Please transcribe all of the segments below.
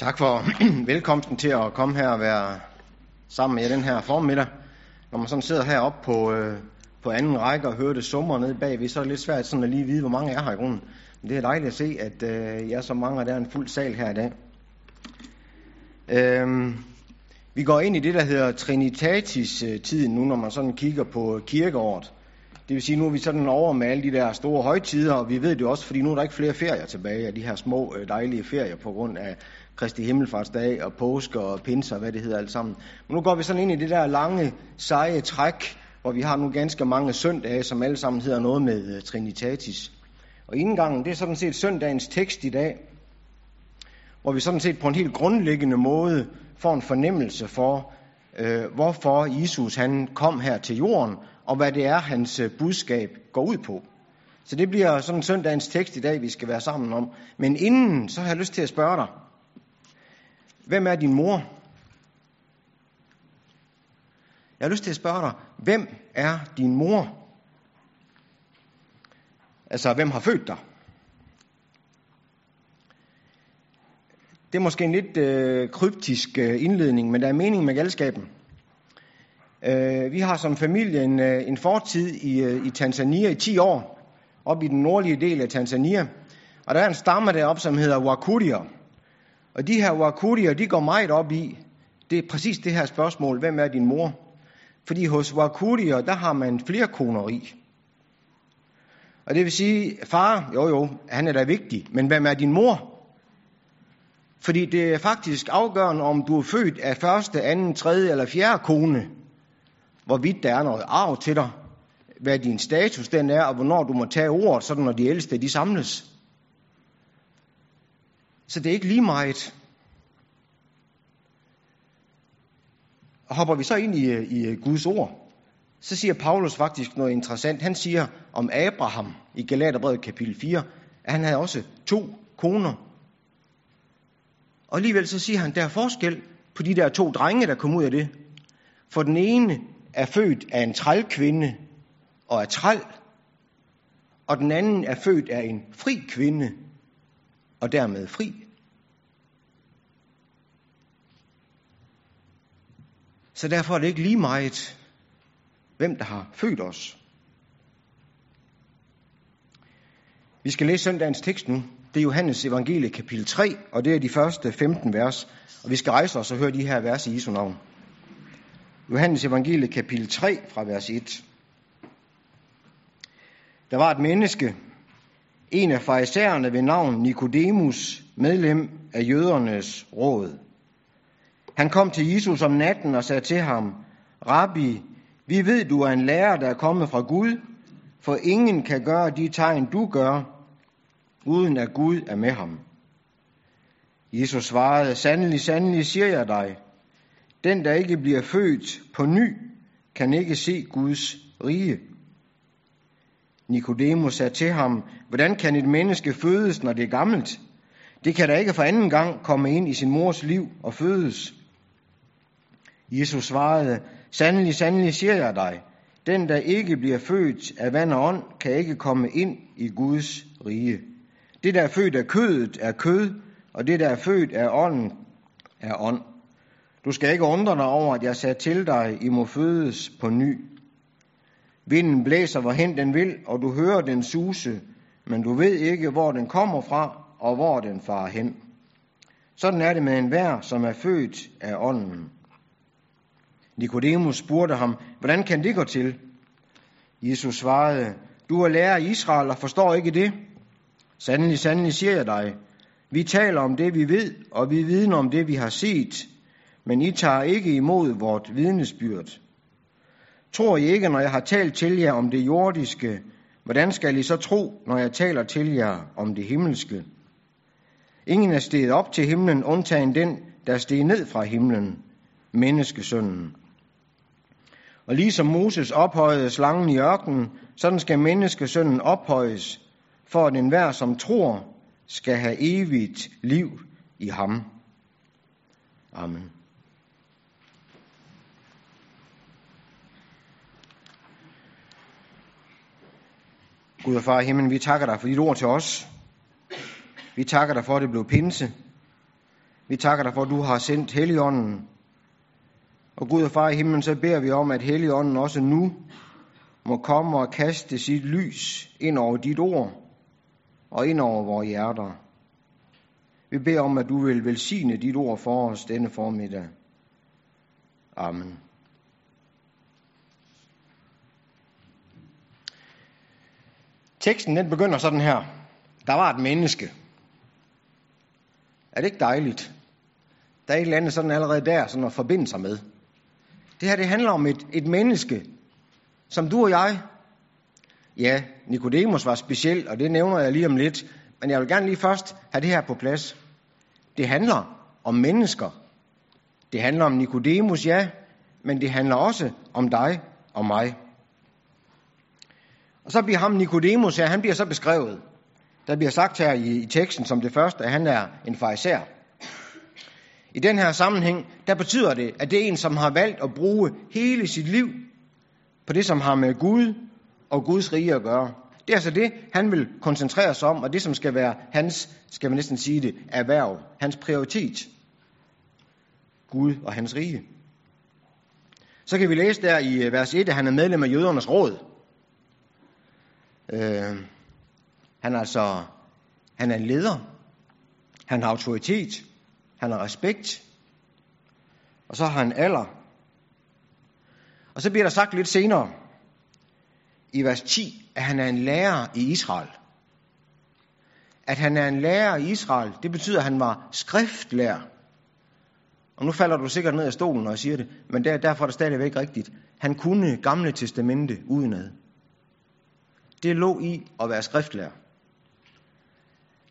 Tak for velkomsten til at komme her og være sammen med jer den her formiddag. Når man sådan sidder heroppe på, øh, på anden række og hører det summer nede bagved, så er det lidt svært sådan at lige vide, hvor mange er her i grunden. Men det er dejligt at se, at øh, jeg er så mange, og der er en fuld sal her i dag. Øhm, vi går ind i det, der hedder Trinitatis-tiden øh, nu, når man sådan kigger på kirkeåret. Det vil sige, nu er vi sådan over med alle de der store højtider, og vi ved det også, fordi nu er der ikke flere ferier tilbage af de her små øh, dejlige ferier på grund af Kristi Himmelfartsdag og påske og pinser og hvad det hedder alt sammen. Men nu går vi sådan ind i det der lange, seje træk, hvor vi har nu ganske mange søndage, som alle sammen hedder noget med øh, Trinitatis. Og indgangen, det er sådan set søndagens tekst i dag, hvor vi sådan set på en helt grundlæggende måde får en fornemmelse for, øh, hvorfor Jesus han kom her til jorden, og hvad det er, hans øh, budskab går ud på. Så det bliver sådan søndagens tekst i dag, vi skal være sammen om. Men inden, så har jeg lyst til at spørge dig, hvem er din mor? Jeg har lyst til at spørge dig, hvem er din mor? Altså, hvem har født dig? Det er måske en lidt øh, kryptisk øh, indledning, men der er mening med galskaben. Øh, vi har som familie en, øh, en fortid i, øh, i Tanzania i 10 år, op i den nordlige del af Tanzania. Og der er en stamme deroppe, som hedder Wakurier. Og de her Wakurier, de går meget op i, det er præcis det her spørgsmål, hvem er din mor? Fordi hos Wakurier, der har man flere koneri. Og det vil sige, far, jo jo, han er da vigtig, men hvem er din mor? Fordi det er faktisk afgørende, om du er født af første, anden, tredje eller fjerde kone, hvorvidt der er noget arv til dig, hvad din status den er, og hvornår du må tage ordet, sådan når de ældste de samles. Så det er ikke lige meget. Og hopper vi så ind i, i Guds ord, så siger Paulus faktisk noget interessant. Han siger om Abraham i Galaterbrevet kapitel 4, at han havde også to koner. Og alligevel så siger han, der er forskel på de der to drenge, der kom ud af det. For den ene er født af en trælkvinde og er træl, og den anden er født af en fri kvinde og dermed fri. Så derfor er det ikke lige meget, hvem der har født os. Vi skal læse søndagens tekst nu. Det er Johannes evangelie kapitel 3, og det er de første 15 vers. Og vi skal rejse os og høre de her vers i Jesu navn. Johannes evangelie kapitel 3 fra vers 1. Der var et menneske, en af farisæerne ved navn Nikodemus, medlem af jødernes råd. Han kom til Jesus om natten og sagde til ham, Rabbi, vi ved, du er en lærer, der er kommet fra Gud, for ingen kan gøre de tegn, du gør, uden at Gud er med ham. Jesus svarede, sandelig, sandelig siger jeg dig, den, der ikke bliver født på ny, kan ikke se Guds rige. Nikodemus sagde til ham, hvordan kan et menneske fødes, når det er gammelt? Det kan da ikke for anden gang komme ind i sin mors liv og fødes. Jesus svarede, sandelig, sandelig siger jeg dig, den, der ikke bliver født af vand og ånd, kan ikke komme ind i Guds rige. Det, der er født af kødet, er kød, og det, der er født af ånden, er ånd. Du skal ikke undre dig over, at jeg sagde til dig, I må fødes på ny. Vinden blæser, hvorhen den vil, og du hører den suse, men du ved ikke, hvor den kommer fra, og hvor den farer hen. Sådan er det med enhver, som er født af ånden. Nikodemus spurgte ham, hvordan kan det gå til? Jesus svarede, du er lærer i Israel og forstår ikke det. Sandelig, sandelig siger jeg dig, vi taler om det, vi ved, og vi vidner om det, vi har set, men I tager ikke imod vort vidnesbyrd. Tror I ikke, når jeg har talt til jer om det jordiske, hvordan skal I så tro, når jeg taler til jer om det himmelske? Ingen er steget op til himlen, undtagen den, der steg ned fra himlen, menneskesønnen. Og ligesom Moses ophøjede slangen i ørkenen, sådan skal menneskesønnen ophøjes, for at enhver, som tror, skal have evigt liv i ham. Amen. Gud og far i himlen, vi takker dig for dit ord til os. Vi takker dig for, at det blev pinse. Vi takker dig for, at du har sendt Helligånden. Og Gud og Far i himlen, så beder vi om, at Helligånden også nu må komme og kaste sit lys ind over dit ord og ind over vores hjerter. Vi beder om, at du vil velsigne dit ord for os denne formiddag. Amen. Teksten den begynder sådan her. Der var et menneske. Er det ikke dejligt? Der er et eller andet sådan allerede der, sådan at forbinde sig med. Det her det handler om et, et menneske, som du og jeg. Ja, Nikodemus var speciel, og det nævner jeg lige om lidt. Men jeg vil gerne lige først have det her på plads. Det handler om mennesker. Det handler om Nikodemus, ja, men det handler også om dig og mig. Og så bliver ham Nikodemus her, han bliver så beskrevet. Der bliver sagt her i, i teksten som det første, at han er en fariser. I den her sammenhæng, der betyder det, at det er en, som har valgt at bruge hele sit liv på det, som har med Gud og Guds rige at gøre. Det er altså det, han vil koncentrere sig om, og det, som skal være hans, skal man næsten sige det, erhverv, hans prioritet. Gud og hans rige. Så kan vi læse der i øh, vers 1, at han er medlem af jødernes råd. Øh, han er altså han er en leder. Han har autoritet. Han har respekt. Og så har han alder. Og så bliver der sagt lidt senere i vers 10, at han er en lærer i Israel. At han er en lærer i Israel, det betyder, at han var skriftlærer. Og nu falder du sikkert ned af stolen, når jeg siger det, men der, derfor er det stadigvæk rigtigt. Han kunne gamle testamente udenad. Det lå i at være skriftlærer.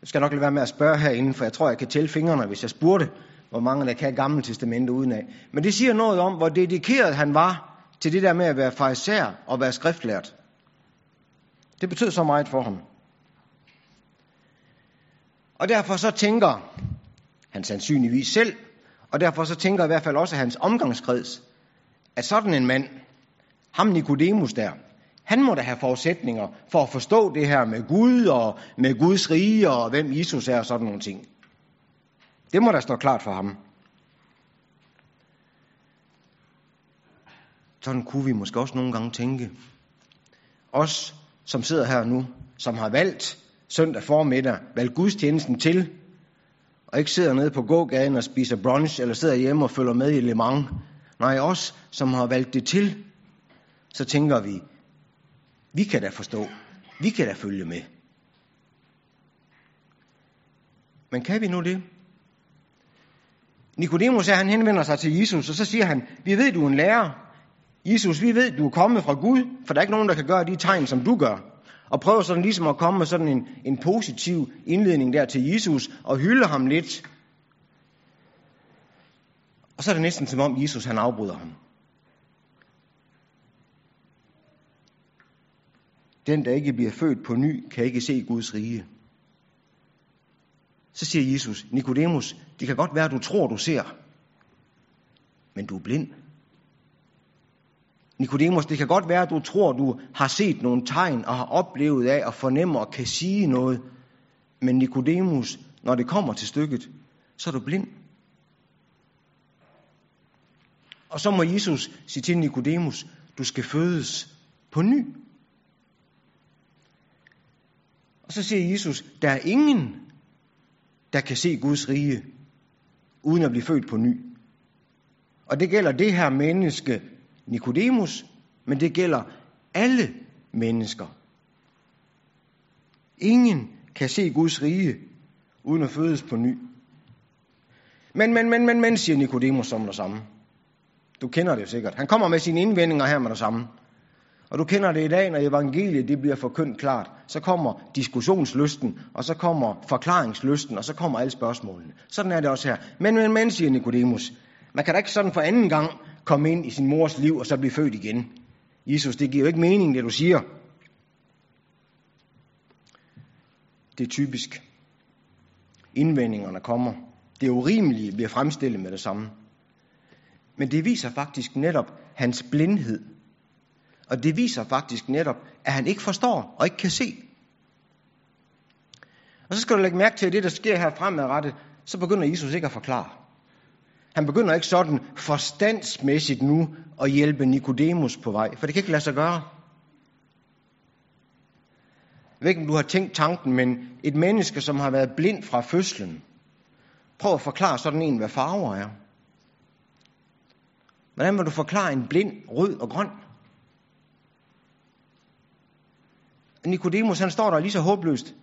Jeg skal nok lade være med at spørge herinde, for jeg tror, jeg kan tælle fingrene, hvis jeg spurgte, hvor mange der kan gamle testamente udenad. Men det siger noget om, hvor dedikeret han var til det der med at være fariser og være skriftlært. Det betød så meget for ham. Og derfor så tænker han sandsynligvis selv, og derfor så tænker i hvert fald også hans omgangskreds, at sådan en mand, ham Nikodemus der, han må da have forudsætninger for at forstå det her med Gud og med Guds rige og hvem Jesus er og sådan nogle ting. Det må da stå klart for ham. Sådan kunne vi måske også nogle gange tænke. Os, som sidder her nu, som har valgt søndag formiddag, valgt gudstjenesten til, og ikke sidder nede på gågaden og spiser brunch, eller sidder hjemme og følger med i Le Mans. Nej, os, som har valgt det til, så tænker vi, vi kan da forstå. Vi kan da følge med. Men kan vi nu det? Nikodemus er, han henvender sig til Jesus, og så siger han, vi ved, du er en lærer. Jesus, vi ved, du er kommet fra Gud, for der er ikke nogen, der kan gøre de tegn, som du gør. Og prøver sådan ligesom at komme med sådan en, en positiv indledning der til Jesus, og hylde ham lidt. Og så er det næsten som om Jesus han afbryder ham. Den, der ikke bliver født på ny, kan ikke se Guds rige. Så siger Jesus, Nikodemus, det kan godt være, at du tror, du ser, men du er blind. Nikodemus, det kan godt være, at du tror, du har set nogle tegn og har oplevet af og fornemmer og kan sige noget. Men Nikodemus, når det kommer til stykket, så er du blind. Og så må Jesus sige til Nikodemus, du skal fødes på ny. Og så siger Jesus, der er ingen, der kan se Guds rige, uden at blive født på ny. Og det gælder det her menneske, Nikodemus, men det gælder alle mennesker. Ingen kan se Guds rige, uden at fødes på ny. Men, men, men, men, men, siger Nikodemus som det samme. Du kender det jo sikkert. Han kommer med sine indvendinger her med det samme. Og du kender det i dag, når evangeliet det bliver forkyndt klart. Så kommer diskussionslysten, og så kommer forklaringslysten, og så kommer alle spørgsmålene. Sådan er det også her. Men, men, men, siger Nikodemus. Man kan da ikke sådan for anden gang komme ind i sin mors liv, og så blive født igen. Jesus, det giver jo ikke mening, det du siger. Det er typisk. Indvendingerne kommer. Det urimelige bliver fremstillet med det samme. Men det viser faktisk netop hans blindhed og det viser faktisk netop, at han ikke forstår og ikke kan se. Og så skal du lægge mærke til, at det, der sker her fremadrettet, så begynder Jesus ikke at forklare. Han begynder ikke sådan forstandsmæssigt nu at hjælpe Nikodemus på vej, for det kan ikke lade sig gøre. Jeg ved ikke, om du har tænkt tanken, men et menneske, som har været blind fra fødslen, prøv at forklare sådan en, hvad farver er. Hvordan vil du forklare en blind, rød og grøn? Nikodemus, han står der lige så håbløst.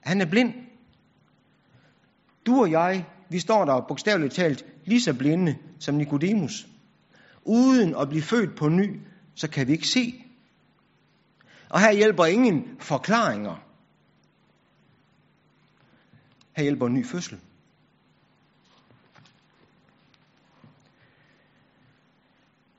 Han er blind. Du og jeg, vi står der bogstaveligt talt lige så blinde som Nikodemus. Uden at blive født på ny, så kan vi ikke se. Og her hjælper ingen forklaringer. Her hjælper en ny fødsel.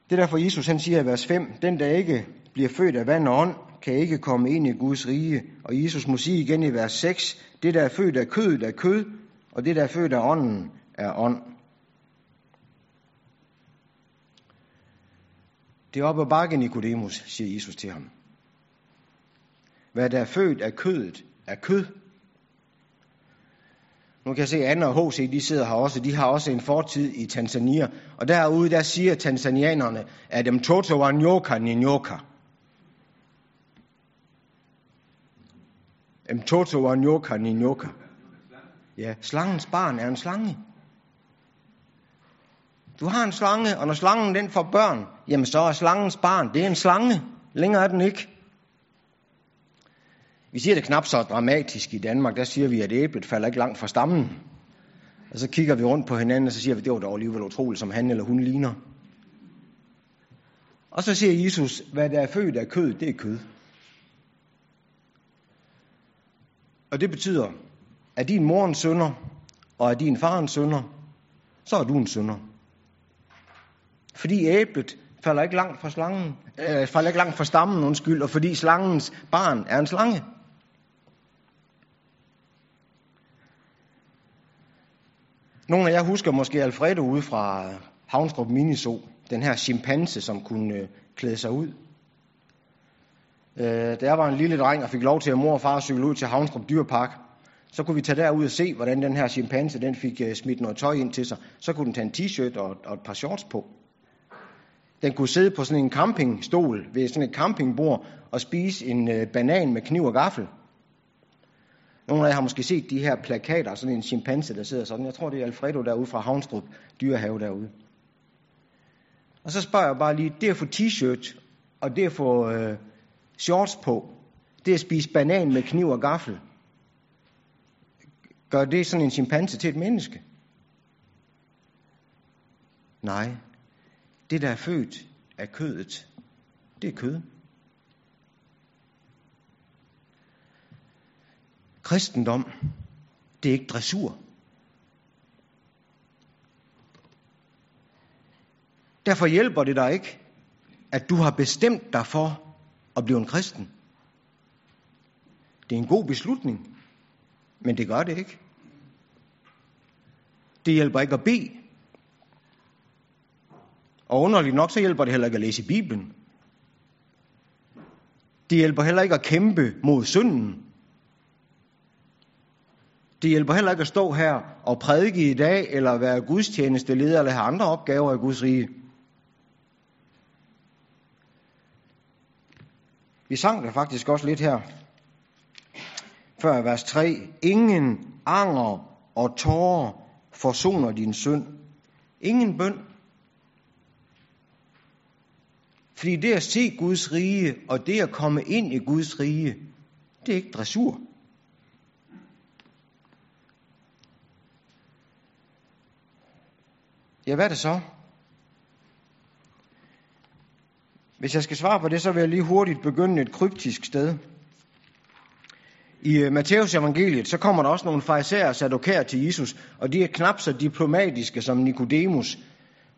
Det er derfor Jesus han siger i vers 5, den der ikke bliver født af vand og ånd, kan ikke komme ind i Guds rige. Og Jesus må sige igen i vers 6, det der er født af kødet er kød, og det der er født af ånden er ånd. Det er op ad bakke, Nikodemus, siger Jesus til ham. Hvad der er født af kødet er kød. Nu kan jeg se, at Anna og H.C. de sidder her også. De har også en fortid i Tanzania. Og derude, der siger tanzanianerne, at dem toto wa nyoka ni nyoka. Toto var nyoka ninyoka. Ja, slangens barn er en slange. Du har en slange, og når slangen den får børn, jamen så er slangens barn, det er en slange. Længere er den ikke. Vi siger det knap så dramatisk i Danmark. Der siger vi, at æblet falder ikke langt fra stammen. Og så kigger vi rundt på hinanden, og så siger vi, det var dog alligevel utroligt, som han eller hun ligner. Og så siger Jesus, hvad der er født af kød, det er kød. Og det betyder, at din mor en sønder, og at din far en sønder, så er du en sønder. Fordi æblet falder ikke langt fra slangen, øh, falder ikke langt fra stammen, undskyld, og fordi slangens barn er en slange. Nogle af jer husker måske Alfredo ude fra Havnstrup Miniso, den her chimpanse, som kunne øh, klæde sig ud. Øh, da jeg var en lille dreng og fik lov til at mor og far cykle ud til Havnstrup Dyrepark, så kunne vi tage derud og se, hvordan den her chimpanse den fik øh, smidt noget tøj ind til sig. Så kunne den tage en t-shirt og, og et par shorts på. Den kunne sidde på sådan en campingstol ved sådan et campingbord og spise en øh, banan med kniv og gaffel. Nogle af jer har måske set de her plakater, sådan en chimpanse, der sidder sådan. Jeg tror, det er Alfredo derude fra Havnstrup dyrehave derude. Og så spørger jeg bare lige, det at få t-shirt, og det at få øh, shorts på, det at spise banan med kniv og gaffel, gør det sådan en chimpanse til et menneske? Nej, det der er født af kødet, det er kød. Kristendom, det er ikke dressur. Derfor hjælper det dig ikke, at du har bestemt dig for at blive en kristen. Det er en god beslutning, men det gør det ikke. Det hjælper ikke at bede. Og underligt nok, så hjælper det heller ikke at læse Bibelen. Det hjælper heller ikke at kæmpe mod synden. Det hjælper heller ikke at stå her og prædike i dag, eller være gudstjenesteleder, eller have andre opgaver i Guds rige. Vi sang det faktisk også lidt her, før vers 3. Ingen anger og tårer forsoner din synd. Ingen bøn. Fordi det at se Guds rige, og det at komme ind i Guds rige, det er ikke dressur. Ja, hvad er det så? Hvis jeg skal svare på det, så vil jeg lige hurtigt begynde et kryptisk sted. I øh, Matteus evangeliet, så kommer der også nogle farisæer og sadokærer til Jesus, og de er knap så diplomatiske som Nikodemus.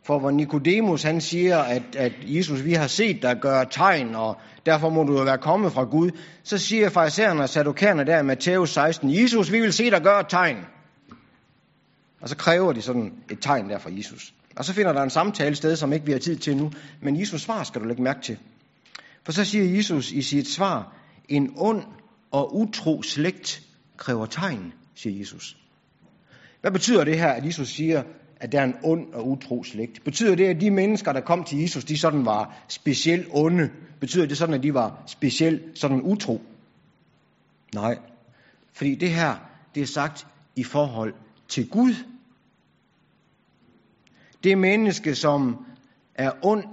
For hvor Nikodemus han siger, at, at Jesus, vi har set dig gøre tegn, og derfor må du jo være kommet fra Gud, så siger farisæerne og sadokærerne der i Matteus 16, Jesus, vi vil se dig gøre tegn. Og så kræver de sådan et tegn der fra Jesus. Og så finder der en samtale sted, som ikke vi har tid til nu. Men Jesus svar skal du lægge mærke til. For så siger Jesus i sit svar, en ond og utro slægt kræver tegn, siger Jesus. Hvad betyder det her, at Jesus siger, at der er en ond og utro slægt? Betyder det, at de mennesker, der kom til Jesus, de sådan var specielt onde? Betyder det sådan, at de var specielt sådan utro? Nej, fordi det her, det er sagt i forhold til Gud. Det menneske, som er ond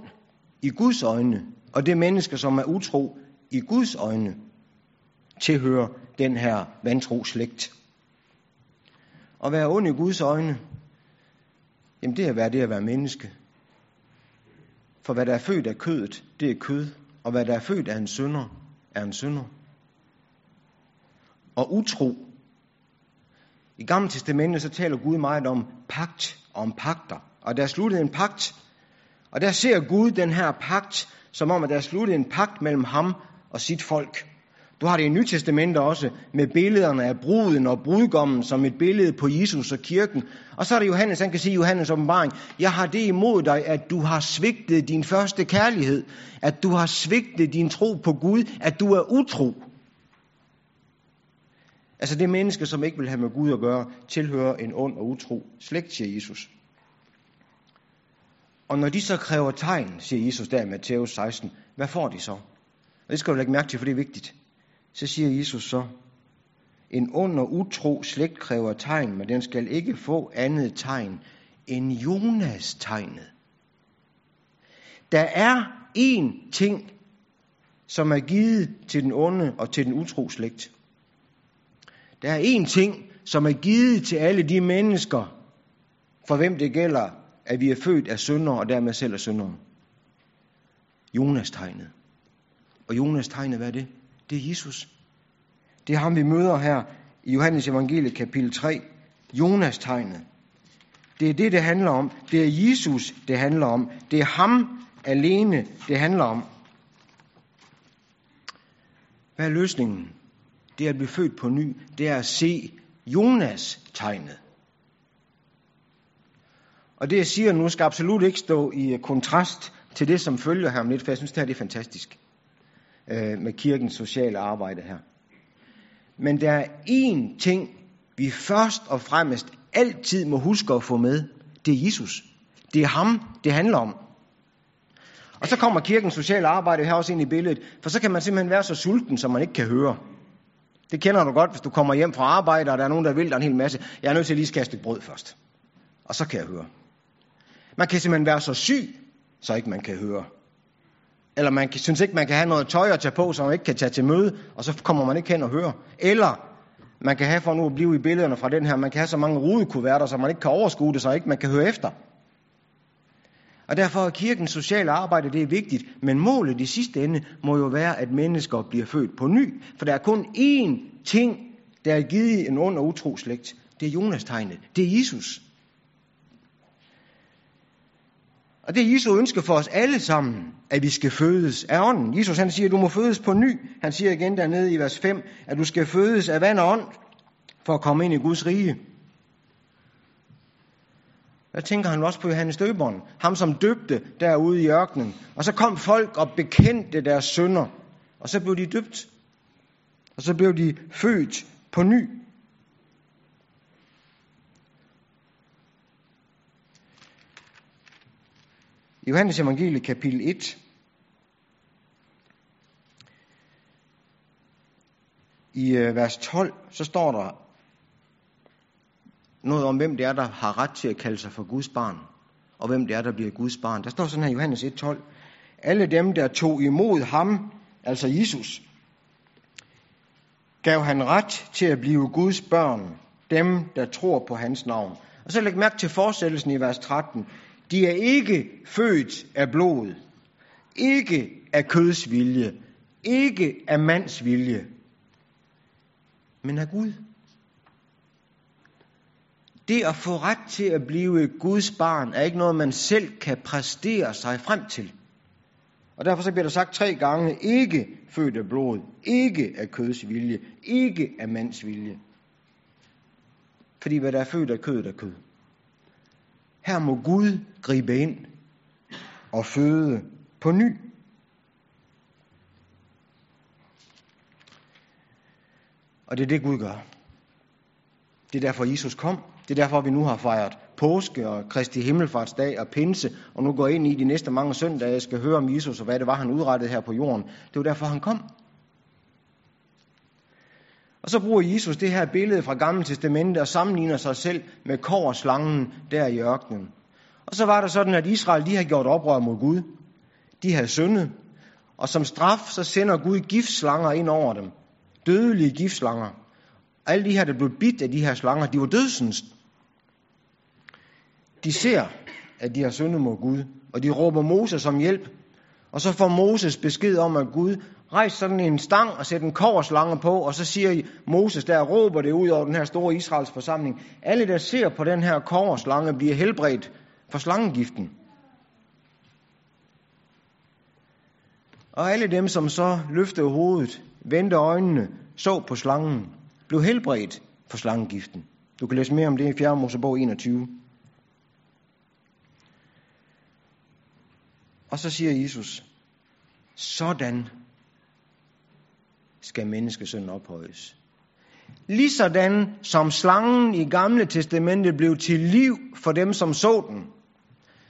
i Guds øjne, og det menneske, som er utro i Guds øjne, tilhører den her vantro slægt. At være ond i Guds øjne, jamen det er at være det at være menneske. For hvad der er født af kødet, det er kød. Og hvad der er født af en synder, er en synder. Og utro. I Gamle Testamentet så taler Gud meget om pagt og om pagter. Og der er sluttet en pagt. Og der ser Gud den her pagt, som om at der er sluttet en pagt mellem ham og sit folk. Du har det i Nytestamentet også med billederne af bruden og brudgommen som et billede på Jesus og kirken. Og så er det Johannes, han kan sige i Johannes åbenbaring, jeg har det imod dig, at du har svigtet din første kærlighed, at du har svigtet din tro på Gud, at du er utro. Altså det menneske, som ikke vil have med Gud at gøre, tilhører en ond og utro slægt, siger Jesus. Og når de så kræver tegn, siger Jesus der i Matthæus 16, hvad får de så? Og det skal du lægge mærke til, for det er vigtigt. Så siger Jesus så, en ond og utro slægt kræver tegn, men den skal ikke få andet tegn end Jonas-tegnet. Der er én ting, som er givet til den onde og til den utro slægt. Der er én ting, som er givet til alle de mennesker, for hvem det gælder, at vi er født af syndere og dermed selv er syndere. Jonas-tegnet. Og Jonas-tegnet, hvad er det? Det er Jesus. Det er ham, vi møder her i Johannes Evangeliet kapitel 3. Jonas-tegnet. Det er det, det handler om. Det er Jesus, det handler om. Det er ham alene, det handler om. Hvad er løsningen? Det er at blive født på ny. Det er at se Jonas-tegnet. Og det, jeg siger nu, skal absolut ikke stå i øh, kontrast til det, som følger her om lidt, for jeg synes, det her det er fantastisk øh, med kirkens sociale arbejde her. Men der er én ting, vi først og fremmest altid må huske at få med. Det er Jesus. Det er ham, det handler om. Og så kommer kirkens sociale arbejde her også ind i billedet, for så kan man simpelthen være så sulten, som man ikke kan høre. Det kender du godt, hvis du kommer hjem fra arbejde, og der er nogen, der vil dig en hel masse. Jeg er nødt til at lige kaste et brød først. Og så kan jeg høre. Man kan simpelthen være så syg, så ikke man kan høre. Eller man synes ikke, man kan have noget tøj at tage på, så man ikke kan tage til møde, og så kommer man ikke hen og høre. Eller man kan have, for nu at blive i billederne fra den her, man kan have så mange rudekuverter, så man ikke kan overskue det, så ikke man kan høre efter. Og derfor er kirkens sociale arbejde, det er vigtigt, men målet i sidste ende må jo være, at mennesker bliver født på ny. For der er kun én ting, der er givet en ond og utro slægt. Det er Jonas-tegnet. Det er Jesus. Og det er Jesu ønske for os alle sammen, at vi skal fødes af ånden. Jesus han siger, at du må fødes på ny. Han siger igen dernede i vers 5, at du skal fødes af vand og ånd, for at komme ind i Guds rige. Der tænker han også på Johannes døberen, ham som døbte derude i ørkenen. Og så kom folk og bekendte deres sønder, og så blev de døbt. Og så blev de født på ny. Johannes evangelie kapitel 1, i øh, vers 12, så står der noget om, hvem det er, der har ret til at kalde sig for Guds barn, og hvem det er, der bliver Guds barn. Der står sådan her i Johannes 1.12. Alle dem, der tog imod ham, altså Jesus, gav han ret til at blive Guds børn, dem, der tror på hans navn. Og så læg mærke til fortsættelsen i vers 13. De er ikke født af blod, ikke af køds vilje, ikke af mands vilje, men af Gud. Det at få ret til at blive Guds barn er ikke noget, man selv kan præstere sig frem til. Og derfor så bliver der sagt tre gange, ikke født af blod, ikke af køds vilje, ikke af mands vilje. Fordi hvad der er født af kød, er kød. Her må Gud gribe ind og føde på ny. Og det er det, Gud gør. Det er derfor, Jesus kom. Det er derfor, vi nu har fejret påske og Kristi Himmelfartsdag og pinse, og nu går ind i de næste mange søndage, jeg skal høre om Jesus og hvad det var, han udrettede her på jorden. Det var derfor, han kom. Og så bruger Jesus det her billede fra Gamle Testamente og sammenligner sig selv med korslangen der i ørkenen. Og så var det sådan, at Israel de havde gjort oprør mod Gud. De havde syndet. Og som straf, så sender Gud giftslanger ind over dem. Dødelige giftslanger. Alle de her, der blev bidt af de her slanger, de var dødsens. De ser, at de har syndet mod Gud, og de råber Moses om hjælp. Og så får Moses besked om, at Gud rejser sådan en stang og sætter en korslange på, og så siger Moses, der råber det ud over den her store Israels forsamling. Alle, der ser på den her korslange, bliver helbredt for slangegiften. Og alle dem, som så løftede hovedet, vendte øjnene, så på slangen, blev helbredt for slangegiften. Du kan læse mere om det i 4. Mosebog 21. Og så siger Jesus, sådan skal menneskesønnen ophøjes. Ligesådan som slangen i gamle testamentet blev til liv for dem, som så den.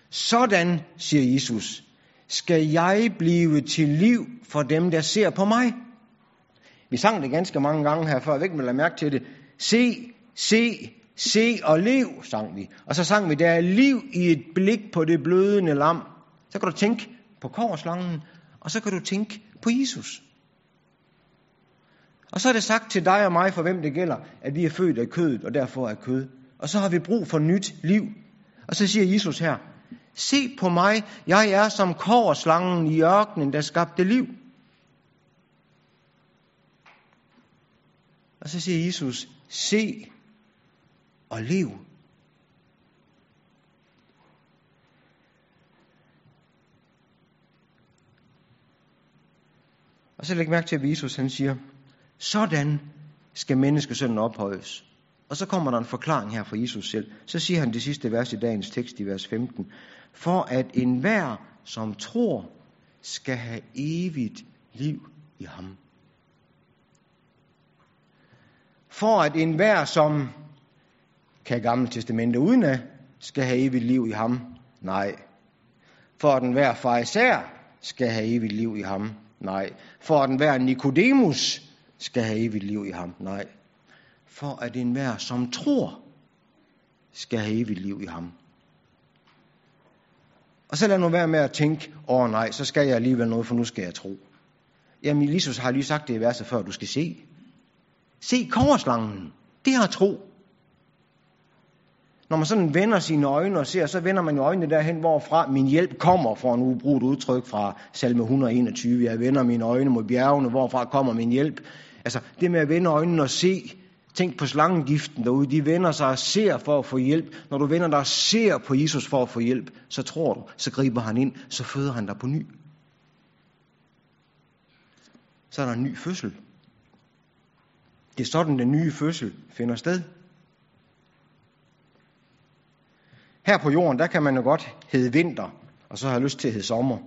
Sådan, siger Jesus, skal jeg blive til liv for dem, der ser på mig. Vi sang det ganske mange gange her før, jeg ikke, man mærke til det. Se, se, se og lev, sang vi. Og så sang vi, der er liv i et blik på det blødende lam. Så kan du tænke på korslangen, og så kan du tænke på Jesus. Og så er det sagt til dig og mig, for hvem det gælder, at vi er født af kødet, og derfor er kød. Og så har vi brug for nyt liv. Og så siger Jesus her, se på mig, jeg er som korslangen i ørkenen, der skabte liv. Og så siger Jesus, se og lev. Og så læg mærke til, at Jesus han siger, sådan skal menneskesønnen ophøjes. Og så kommer der en forklaring her fra Jesus selv. Så siger han det sidste vers i dagens tekst i vers 15. For at enhver, som tror, skal have evigt liv i ham. For at enhver, som kan gamle testamente uden af, skal have evigt liv i ham. Nej. For at enhver Især skal have evigt liv i ham. Nej. For at enhver Nikodemus skal have evigt liv i ham. Nej. For at enhver, som tror, skal have evigt liv i ham. Og så lad nu være med at tænke, åh oh, nej, så skal jeg alligevel noget, for nu skal jeg tro. Jamen, Jesus har lige sagt det i verset før, du skal se. Se korslangen. Det er tro. Når man sådan vender sine øjne og ser, så vender man jo øjnene derhen, hvorfra min hjælp kommer, for en ubrudt udtryk fra salme 121. Jeg vender mine øjne mod bjergene, hvorfra kommer min hjælp. Altså det med at vende øjnene og se, tænk på slangegiften derude, de vender sig og ser for at få hjælp. Når du vender dig og ser på Jesus for at få hjælp, så tror du, så griber han ind, så føder han dig på ny. Så er der en ny fødsel. Det er sådan, den nye fødsel finder sted. Her på jorden, der kan man jo godt hedde vinter, og så har lyst til at hedde sommer.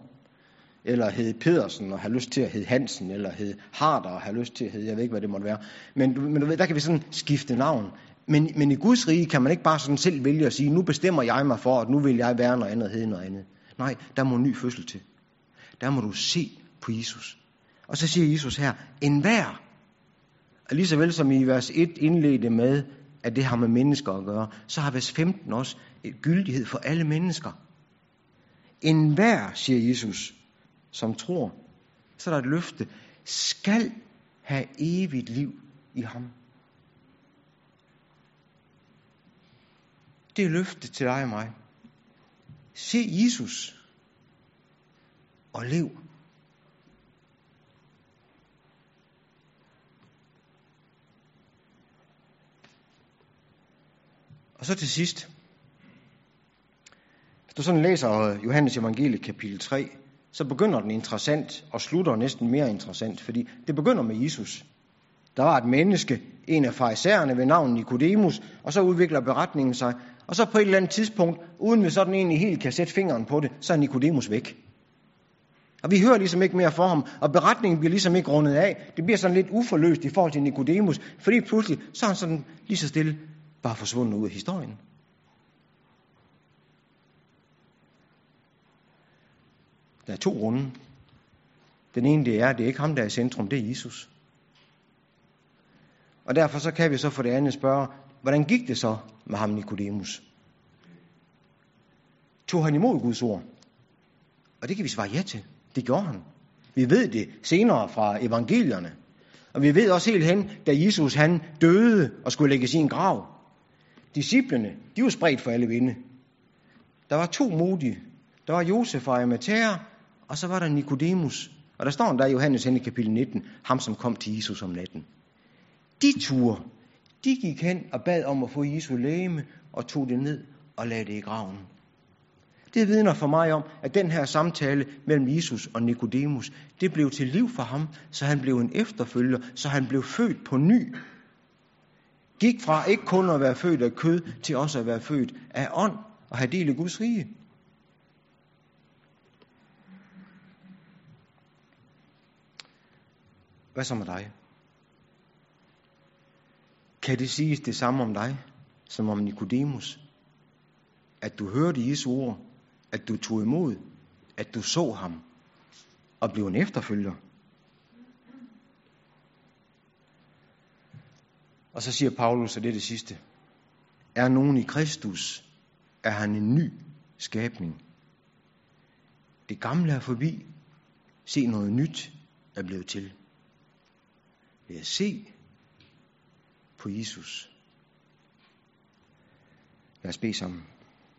Eller hedde Pedersen og have lyst til at hedde Hansen, eller hedde Harder og have lyst til at hedde, jeg ved ikke, hvad det måtte være. Men, men du ved, der kan vi sådan skifte navn. Men, men i Guds rige kan man ikke bare sådan selv vælge at sige, nu bestemmer jeg mig for, at nu vil jeg være noget andet og hedde noget andet. Nej, der må en ny fødsel til. Der må du se på Jesus. Og så siger Jesus her, en hver, lige så vel som i vers 1 indledte med, at det har med mennesker at gøre, så har vers 15 også et gyldighed for alle mennesker. En hver, siger Jesus, som tror, så er der et løfte, skal have evigt liv i ham. Det er løfte til dig og mig. Se Jesus og lev. Og så til sidst. Hvis du sådan læser Johannes evangelie kapitel 3, så begynder den interessant og slutter næsten mere interessant, fordi det begynder med Jesus. Der var et menneske, en af farisæerne ved navn Nikodemus, og så udvikler beretningen sig. Og så på et eller andet tidspunkt, uden vi sådan egentlig helt kan sætte fingeren på det, så er Nikodemus væk. Og vi hører ligesom ikke mere for ham, og beretningen bliver ligesom ikke rundet af. Det bliver sådan lidt uforløst i forhold til Nikodemus, fordi pludselig så er han sådan lige så stille bare forsvundet ud af historien. Der er to grunde. Den ene det er, at det er ikke ham, der er i centrum, det er Jesus. Og derfor så kan vi så for det andet spørge, hvordan gik det så med ham Nikodemus? Tog han imod Guds ord? Og det kan vi svare ja til. Det gjorde han. Vi ved det senere fra evangelierne. Og vi ved også helt hen, da Jesus han døde og skulle lægge sin grav. Disciplene, de var spredt for alle vinde. Der var to modige. Der var Josef og Arimathea, og så var der Nikodemus. Og der står der i Johannes hen i kapitel 19, ham som kom til Jesus om natten. De ture, de gik hen og bad om at få Jesu lægeme og tog det ned og lagde det i graven. Det vidner for mig om, at den her samtale mellem Jesus og Nikodemus, det blev til liv for ham, så han blev en efterfølger, så han blev født på ny. Gik fra ikke kun at være født af kød, til også at være født af ånd og have del i Guds rige. Hvad så med dig? Kan det siges det samme om dig, som om Nikodemus? At du hørte Jesu ord, at du tog imod, at du så ham og blev en efterfølger. Og så siger Paulus, og det er det sidste, er nogen i Kristus, er han en ny skabning. Det gamle er forbi, se noget nyt er blevet til. Ved at se på Jesus. Lad os bede sammen.